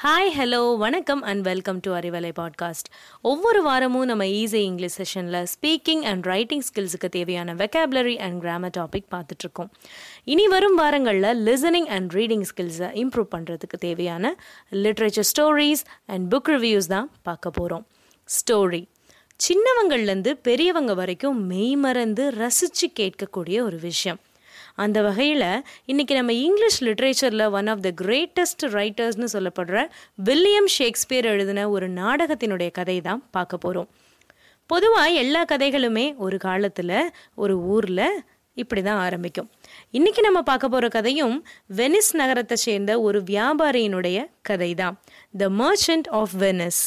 Hi hello வணக்கம் and welcome to Arivalai podcast ஒவ்வொரு வாரமும் நம்ம ஈஸி இங்கிலீஷ் செஷனில் ஸ்பீக்கிங் அண்ட் ரைட்டிங் ஸ்கில்ஸுக்கு தேவையான வெக்காபுலரி அண்ட் கிராமர் டாபிக் பார்த்துட்ருக்கோம் இனி வரும் வாரங்களில் லிசனிங் அண்ட் ரீடிங் ஸ்கில்ஸை இம்ப்ரூவ் பண்ணுறதுக்கு தேவையான literature stories and book reviews தான் பார்க்க போகிறோம் ஸ்டோரி சின்னவங்கள்லேருந்து பெரியவங்க வரைக்கும் மெய்மறந்து ரசித்து கேட்கக்கூடிய ஒரு விஷயம். அந்த வகையில் இன்றைக்கி நம்ம இங்கிலீஷ் லிட்ரேச்சரில் ஒன் ஆஃப் த கிரேட்டஸ்ட் ரைட்டர்ஸ்னு சொல்லப்படுற வில்லியம் ஷேக்ஸ்பியர் எழுதின ஒரு நாடகத்தினுடைய கதை தான் பார்க்க போகிறோம் பொதுவாக எல்லா கதைகளுமே ஒரு காலத்தில் ஒரு ஊரில் இப்படி தான் ஆரம்பிக்கும். இன்றைக்கி நம்ம பார்க்க போகிற கதையும் வெனிஸ் நகரத்தை சேர்ந்த ஒரு வியாபாரியினுடைய கதை தான் த மர்ச்சன்ட் ஆஃப் வெனிஸ்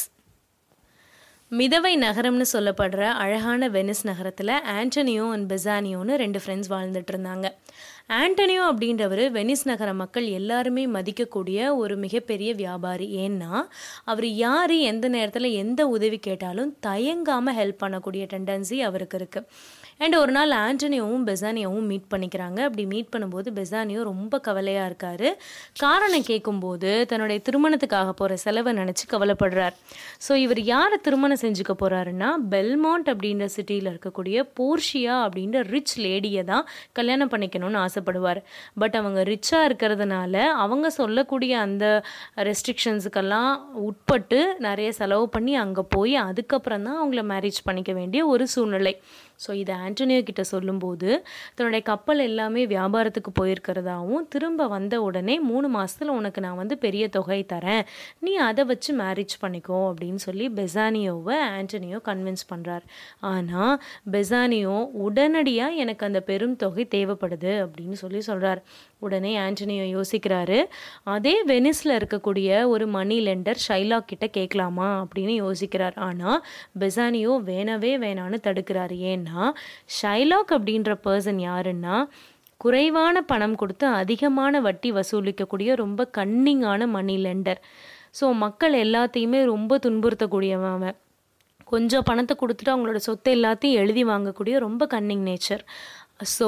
மிதவை நகரம்னு சொல்லப்படுற அழகான வெனிஸ் நகரத்தில் ஆண்டனியோ அண்ட் பெசானியோன்னு ரெண்டு ஃப்ரெண்ட்ஸ் வாழ்ந்துட்டு இருந்தாங்க. ஆண்டனியோ அப்படின்றவர் வெனிஸ் நகர மக்கள் எல்லாருமே மதிக்கக்கூடிய ஒரு மிகப்பெரிய வியாபாரி. ஏன்னா அவர் யார் எந்த நேரத்தில் எந்த உதவி கேட்டாலும் தயங்காமல் ஹெல்ப் பண்ணக்கூடிய டெண்டன்சி அவருக்கு இருக்குது அண்ட் ஒரு நாள் ஆண்டனியோவும் பெசானியாவும் மீட் பண்ணிக்கிறாங்க. அப்படி மீட் பண்ணும்போது பெசானியோ ரொம்ப கவலையாக இருக்கார். காரணம் கேட்கும்போது தன்னுடைய திருமணத்துக்காக போகிற செலவை நினச்சி கவலைப்படுறார். ஸோ இவர் யாரை திருமணம் செஞ்சுக்க போகிறாருன்னா பெல்மாண்ட் அப்படின்ற சிட்டியில் இருக்கக்கூடிய போர்ஷியா அப்படின்ற ரிச் லேடியை தான் கல்யாணம் பண்ணிக்கணும்னு ஆசைப்படுவார். பட் அவங்க ரிச்சாக இருக்கிறதுனால அவங்க சொல்லக்கூடிய அந்த ரெஸ்ட்ரிக்ஷன்ஸுக்கெல்லாம் உட்பட்டு நிறைய செலவு பண்ணி அங்கே போய் அதுக்கப்புறம் தான் அவங்கள மேரேஜ் பண்ணிக்க வேண்டிய ஒரு சூழ்நிலை. ஸோ இதை ஆண்டனியோ கிட்ட சொல்லும்போது தன்னுடைய கப்பல் எல்லாமே வியாபாரத்துக்கு போயிருக்கிறதாவும் திரும்ப வந்த உடனே மூணு மாதத்தில் உனக்கு நான் வந்து பெரிய தொகை தரேன். நீ அதை வச்சு மேரேஜ் பண்ணிக்கோ அப்படின்னு சொல்லி பெசானியோவை ஆண்டனியோ கன்வின்ஸ் பண்ணுறார் ஆனால் பெசானியோ உடனடியாக எனக்கு அந்த பெரும் தொகை தேவைப்படுது அப்படின்னு சொல்லி சொல்கிறார் உடனே ஆண்டனியோ யோசிக்கிறாரு அதே வெனிஸில் இருக்கக்கூடிய ஒரு மணி லெண்டர் ஷைலாக் கிட்ட கேட்கலாமா? அப்படின்னு யோசிக்கிறார். ஆனால் பெசானியோ வேணவே வேணான்னு தடுக்கிறார். ஏன்? ஏன்னா ஷைலாக் அப்படின்ற பர்சன் யாருன்னா குறைவான பணம் கொடுத்து அதிகமான வட்டி வசூலிக்கக்கூடிய ரொம்ப கன்னிங்கான மணி லெண்டர் ஸோ மக்கள் எல்லாத்தையுமே ரொம்ப துன்புறுத்தக்கூடியவன் அவன். கொஞ்சம் பணத்தை கொடுத்துட்டு அவங்களோட சொத்தை எல்லாத்தையும் எழுதி வாங்கக்கூடிய ரொம்ப கன்னிங் நேச்சர் ஸோ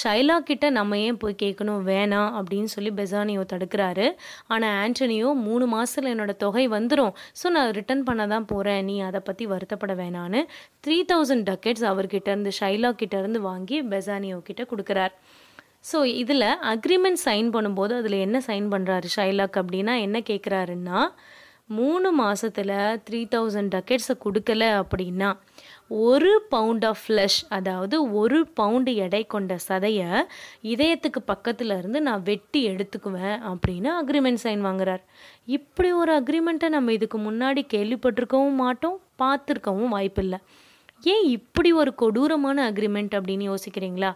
ஷைலா கிட்ட நம்ம ஏன் போய் கேட்கணும்? வேணாம் அப்படின்னு சொல்லி பெசானியோ தடுக்கிறாரு. ஆனால் ஆண்டனியோ மூணு மாதத்தில் என்னோட தொகை வந்துடும் ஸோ நான் ரிட்டர்ன் பண்ண தான் போகிறேன் நீ அதை பற்றி வருத்தப்பட வேணான்னு த்ரீ தௌசண்ட் டக்கெட்ஸ் அவர்கிட்ட இருந்து ஷைலா கிட்ட இருந்து வாங்கி பெசானியோ கிட்ட கொடுக்குறார். ஸோ இதில் அக்ரிமெண்ட் சைன் பண்ணும்போது அதில் என்ன சைன் பண்ணுறாரு ஷைலாக் அப்படின்னா என்ன கேட்குறாருன்னா மூணு மாதத்தில் த்ரீ தௌசண்ட் டக்கெட்ஸை கொடுக்கல அப்படின்னா ஒரு பவுண்ட் ஆஃப் ஃப்ளஷ் அதாவது ஒரு பவுண்டு எடை கொண்ட சதையை இதயத்துக்கு பக்கத்தில் இருந்து நான் வெட்டி எடுத்துக்குவேன் அப்படின்னு அக்ரிமெண்ட் சைன் வாங்குறார். இப்படி ஒரு அக்ரிமெண்ட்டை நம்ம இதுக்கு முன்னாடி கேள்விப்பட்டிருக்கவும் மாட்டோம் பார்த்துருக்கவும் வாய்ப்பில்லை. ஏன் இப்படி ஒரு கொடூரமான அக்ரிமெண்ட் அப்படின்னு யோசிக்கிறீங்களா?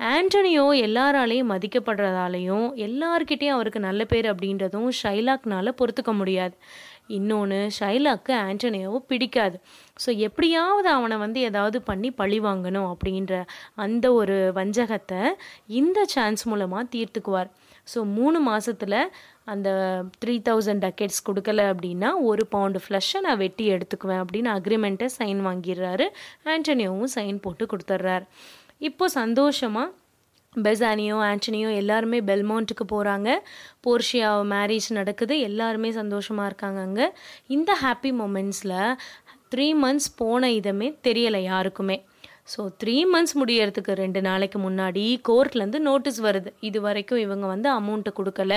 ஆண்டனியோ எல்லாராலையும் மதிக்கப்படுறதாலையும் எல்லார்கிட்டேயும் அவருக்கு நல்ல பேர் அப்படின்றதும் ஷைலாக்னால பொறுத்துக்க முடியாது. இன்னொன்று ஷைலாக்கு ஆண்டனியோவை பிடிக்காது. ஸோ எப்படியாவது அவனை வந்து ஏதாவது பண்ணி பழி வாங்கணும் அப்படின்ற அந்த ஒரு வஞ்சகத்தை இந்த சான்ஸ் மூலமாக தீர்த்துக்குவார். ஸோ மூணு மாதத்தில் அந்த த்ரீ தௌசண்ட் டக்கெட்ஸ் கொடுக்கல அப்படின்னா ஒரு பவுண்டு ஃப்ளஷை நான் வெட்டி எடுத்துக்குவேன் அப்படின்னு அக்ரிமெண்ட்டை சைன் வாங்கிடுறாரு. ஆண்டனியோவும் சைன் போட்டு கொடுத்துட்றாரு. இப்போ சந்தோஷமாக பெசானியோ ஆண்டனியோ எல்லாருமே பெல்மௌண்ட்டுக்கு போகிறாங்க போர்ஷியா மேரேஜ் நடக்குது. எல்லாருமே சந்தோஷமாக இருக்காங்க அங்கே. இந்த ஹாப்பி மூமெண்ட்ஸில் த்ரீ மந்த்ஸ் போன இதமே தெரியலை யாருக்குமே. ஸோ த்ரீ மந்த்ஸ் முடியறதுக்கு ரெண்டு நாளைக்கு முன்னாடி கோர்ட்லேருந்து நோட்டீஸ் வருது. இது வரைக்கும் இவங்க வந்து அமௌண்ட்டை கொடுக்கல.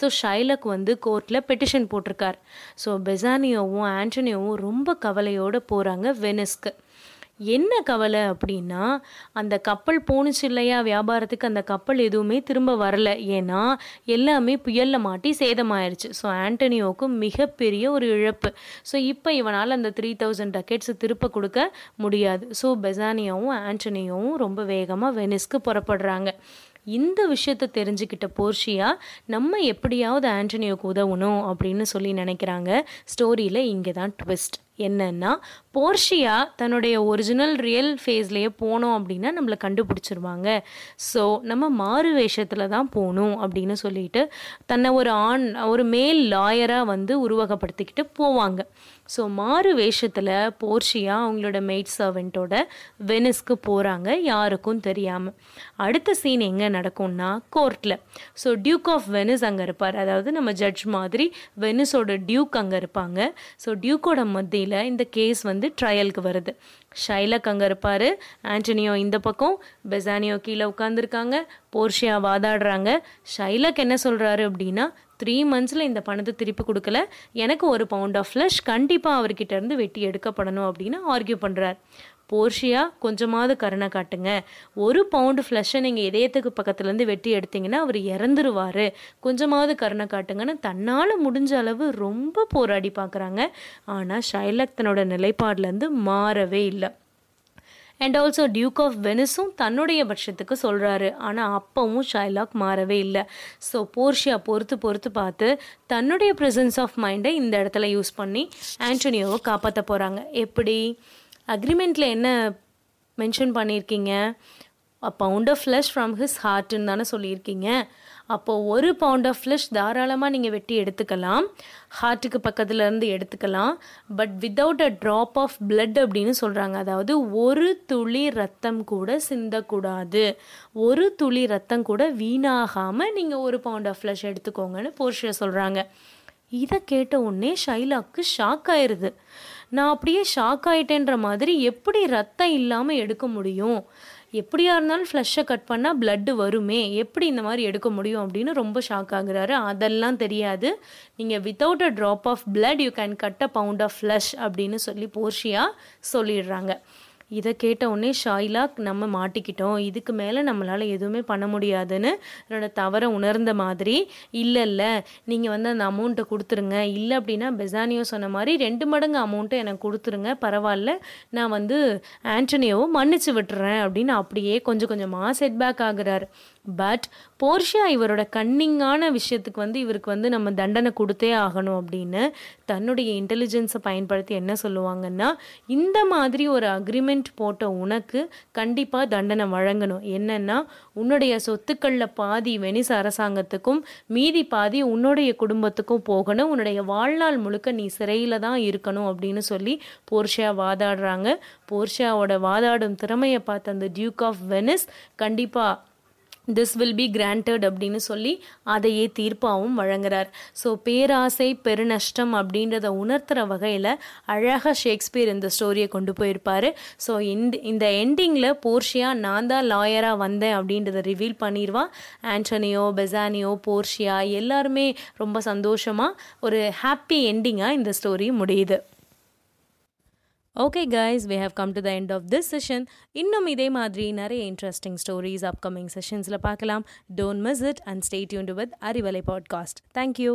ஸோ ஷைலக் வந்து கோர்ட்டில் பெட்டிஷன் போட்டிருக்கார். ஸோ பெசானியோவும் ஆண்டனியோவும் ரொம்ப கவலையோடு போகிறாங்க வெனிஸ்க்கு என்ன கவலை அப்படின்னா அந்த கப்பல் போணுச்சு இல்லையா? வியாபாரத்துக்கு அந்த கப்பல் எதுவுமே திரும்ப வரல. ஏன்னா எல்லாமே புயலில் மாட்டி சேதமாயிருச்சு. ஸோ ஆண்டனியோவுக்கு மிகப்பெரிய ஒரு இழப்பு. ஸோ இப்போ இவனால் அந்த த்ரீ தௌசண்ட் டக்கெட்ஸ் திருப்ப கொடுக்க முடியாது. ஸோ பெசானியாவும் ஆண்டனியோவும் ரொம்ப வேகமாக வெனிஸ்க்கு புறப்படுறாங்க. இந்த விஷயத்தை தெரிஞ்சுக்கிட்ட போர்ஷியா நம்ம எப்படியாவது ஆண்டனியோக்கு உதவணும் அப்படின்னு சொல்லி நினைக்கிறாங்க. ஸ்டோரியில் இங்கே தான் ட்விஸ்ட் என்னன்னா போர்ஷியா தன்னுடைய ஒரிஜினல் ரியல் ஃபேஸ்லேயே போனோம் அப்படின்னா நம்மளை கண்டுபிடிச்சிருவாங்க. ஸோ நம்ம மாறு வேஷத்தில் தான் போகணும் அப்படின்னு சொல்லிட்டு தன்னை ஒரு ஆண் ஒரு மேல் லாயராக வந்து உருவகப்படுத்திக்கிட்டு போவாங்க. ஸோ மாறு வேஷத்தில் போர்ஷியா அவங்களோட மெய்ட் சர்வெண்ட்டோட வெனிஸ்க்கு போகிறாங்க யாருக்கும் தெரியாமல் அடுத்த சீன் எங்கே நடக்கும்னா கோர்ட்டில் ஸோ டியூக் ஆஃப் வெனிஸ் அங்கே இருப்பார். அதாவது நம்ம ஜட்ஜ் மாதிரி வெனிஸோட டியூக் அங்கே இருப்பாங்க. ஸோ டியூக்கோட மத்தியில் இந்த கேஸ் வந்து ட்ரையலுக்கு வருது. ஷைலக் அங்கே இருப்பார். ஆண்டனியோ இந்த பக்கம் பெசானியோ கீழே உட்காந்துருக்காங்க போர்ஷியா வாதாடுறாங்க. ஷைலக் என்ன சொல்கிறாரு அப்படின்னா த்ரீ மந்த்ஸில் இந்த பணத்தை திருப்பி கொடுக்கல. எனக்கு ஒரு பவுண்ட் ஆஃப் ஃப்ளஷ் கண்டிப்பாக அவர்கிட்ட இருந்து வெட்டி எடுக்கப்படணும் அப்படின்னு ஆர்கியூ பண்ணுறார் போர்ஷியா கொஞ்சமாவது கருணை காட்டுங்க. ஒரு பவுண்டு ஃப்ளஷை நீங்கள் இதயத்துக்கு பக்கத்துலேருந்து வெட்டி எடுத்தீங்கன்னா அவர் இறந்துருவார். கொஞ்சமாவது கருணை காட்டுங்கன்னு தன்னால் முடிஞ்ச அளவு ரொம்ப போராடி பார்க்குறாங்க. ஆனால் ஷைலக் தன்னோட நிலைப்பாடுலேருந்து மாறவே இல்லை. அண்ட் ஆல்சோ டியூக் ஆஃப் வெனிஸும் தன்னுடைய பட்சத்துக்கு சொல்கிறாரு ஆனால் அப்பவும் ஷைலாக் மாறவே இல்லை. ஸோ போர்ஷியா பொறுத்து பொறுத்து பார்த்து தன்னுடைய ப்ரெசன்ஸ் ஆஃப் மைண்டை இந்த இடத்துல யூஸ் பண்ணி ஆண்டோனியோவை காப்பாற்ற போகிறாங்க எப்படி? அக்ரிமெண்ட்டில் என்ன மென்ஷன் பண்ணியிருக்கீங்க? Pound of flesh from his ஹார்ட்டுன்னு தானே சொல்லியிருக்கீங்க. அப்போது ஒரு பவுண்ட் ஆஃப் ஃப்ளஷ் தாராளமாக நீங்கள் வெட்டி எடுத்துக்கலாம். ஹார்ட்டுக்கு பக்கத்தில் இருந்து எடுத்துக்கலாம். But without a drop of blood அப்படின்னு சொல்கிறாங்க அதாவது ஒரு துளி ரத்தம் கூட சிந்தக்கூடாது. ஒரு துளி ரத்தம் கூட வீணாகாமல் நீங்கள் ஒரு பவுண்ட் ஆஃப் ஃப்ளஷ் எடுத்துக்கோங்கன்னு போர்ஷியா சொல்கிறாங்க இதை கேட்ட உடனே ஷைலாக்கு ஷாக் ஆயிடுது நான் அப்படியே ஷாக் ஆயிட்டேன்ற மாதிரி எப்படி ரத்தம் இல்லாமல் எடுக்க முடியும்? எப்படியா இருந்தாலும் ஃப்ளஷ்ஷை கட் பண்ணால் பிளட்டு வருமே? எப்படி இந்த மாதிரி எடுக்க முடியும் அப்படின்னு ரொம்ப ஷாக் ஆகுறாரு. அதெல்லாம் தெரியாது. நீங்கள் without a drop of blood you can cut a pound of flesh அப்படின்னு சொல்லி போர்ஷியா சொல்லிடுறாங்க. இதை கேட்ட உடனே ஷாய்லாக் நம்ம மாட்டிக்கிட்டோம். இதுக்கு மேலே நம்மளால் எதுவுமே பண்ண முடியாதுன்னு என்னோட தவறை உணர்ந்த மாதிரி இல்லை இல்லை நீங்கள் வந்து அந்த அமௌண்ட்டை கொடுத்துருங்க. இல்லை அப்படின்னா பெசானியோ சொன்ன மாதிரி ரெண்டு மடங்கு அமௌண்ட்டை எனக்கு கொடுத்துருங்க. பரவாயில்ல நான் வந்து ஆன்டனியோவும் மன்னிச்சு விட்டுறேன். அப்படின்னு அப்படியே கொஞ்சம் கொஞ்சமாக செட்பேக் ஆகுறாரு. பட் போர்ஷியா இவரோட கன்னிங்கான விஷயத்துக்கு வந்து இவருக்கு வந்து நம்ம தண்டனை கொடுத்தே ஆகணும் அப்படின்னு தன்னுடைய இன்டெலிஜென்ஸை பயன்படுத்தி என்ன சொல்லுவாங்கன்னா இந்த மாதிரி ஒரு அக்ரிமெண்ட் போட்ட உனக்கு கண்டிப்பாக தண்டனை வழங்கணும். என்னன்னா உன்னுடைய சொத்துக்களில் பாதி வெனிஸ் அரசாங்கத்துக்கும் மீதி பாதி உன்னுடைய குடும்பத்துக்கும் போகணும். உன்னுடைய வாழ்நாள் முழுக்க நீ சிறையில் தான் இருக்கணும் அப்படின்னு சொல்லி போர்ஷியா வாதாடுறாங்க. போர்ஷியாவோட வாதாடும் திறமையை பார்த்த அந்த டியூக் ஆஃப் வெனிஸ் கண்டிப்பாக திஸ் வில் பி கிராண்டட் அப்படின்னு சொல்லி அதையே தீர்ப்பாகவும் வழங்குறார். ஸோ பேராசை பெருநஷ்டம் அப்படின்றத உணர்த்துற வகையில் அழகாக ஷேக்ஸ்பியர் இந்த ஸ்டோரியை கொண்டு போயிருப்பார். ஸோ இந்த இந்த எண்டிங்கில் போர்ஷியா நான் தான் லாயராக வந்தேன் அப்படின்றத ரிவீல் பண்ணிடுவா ஆண்டனியோ பெசானியோ போர்ஷியா எல்லாருமே ரொம்ப சந்தோஷமாக ஒரு ஹாப்பி எண்டிங்காக இந்த ஸ்டோரி முடியுது. Okay guys we have come to the end of this session இன்னும் இதே மாதிரி நிறைய இன்ட்ரெஸ்டிங் ஸ்டோரிஸ் அப்கமிங் செஷன்ஸில் பார்க்கலாம் don't miss it and stay tuned with Arivalai podcast thank you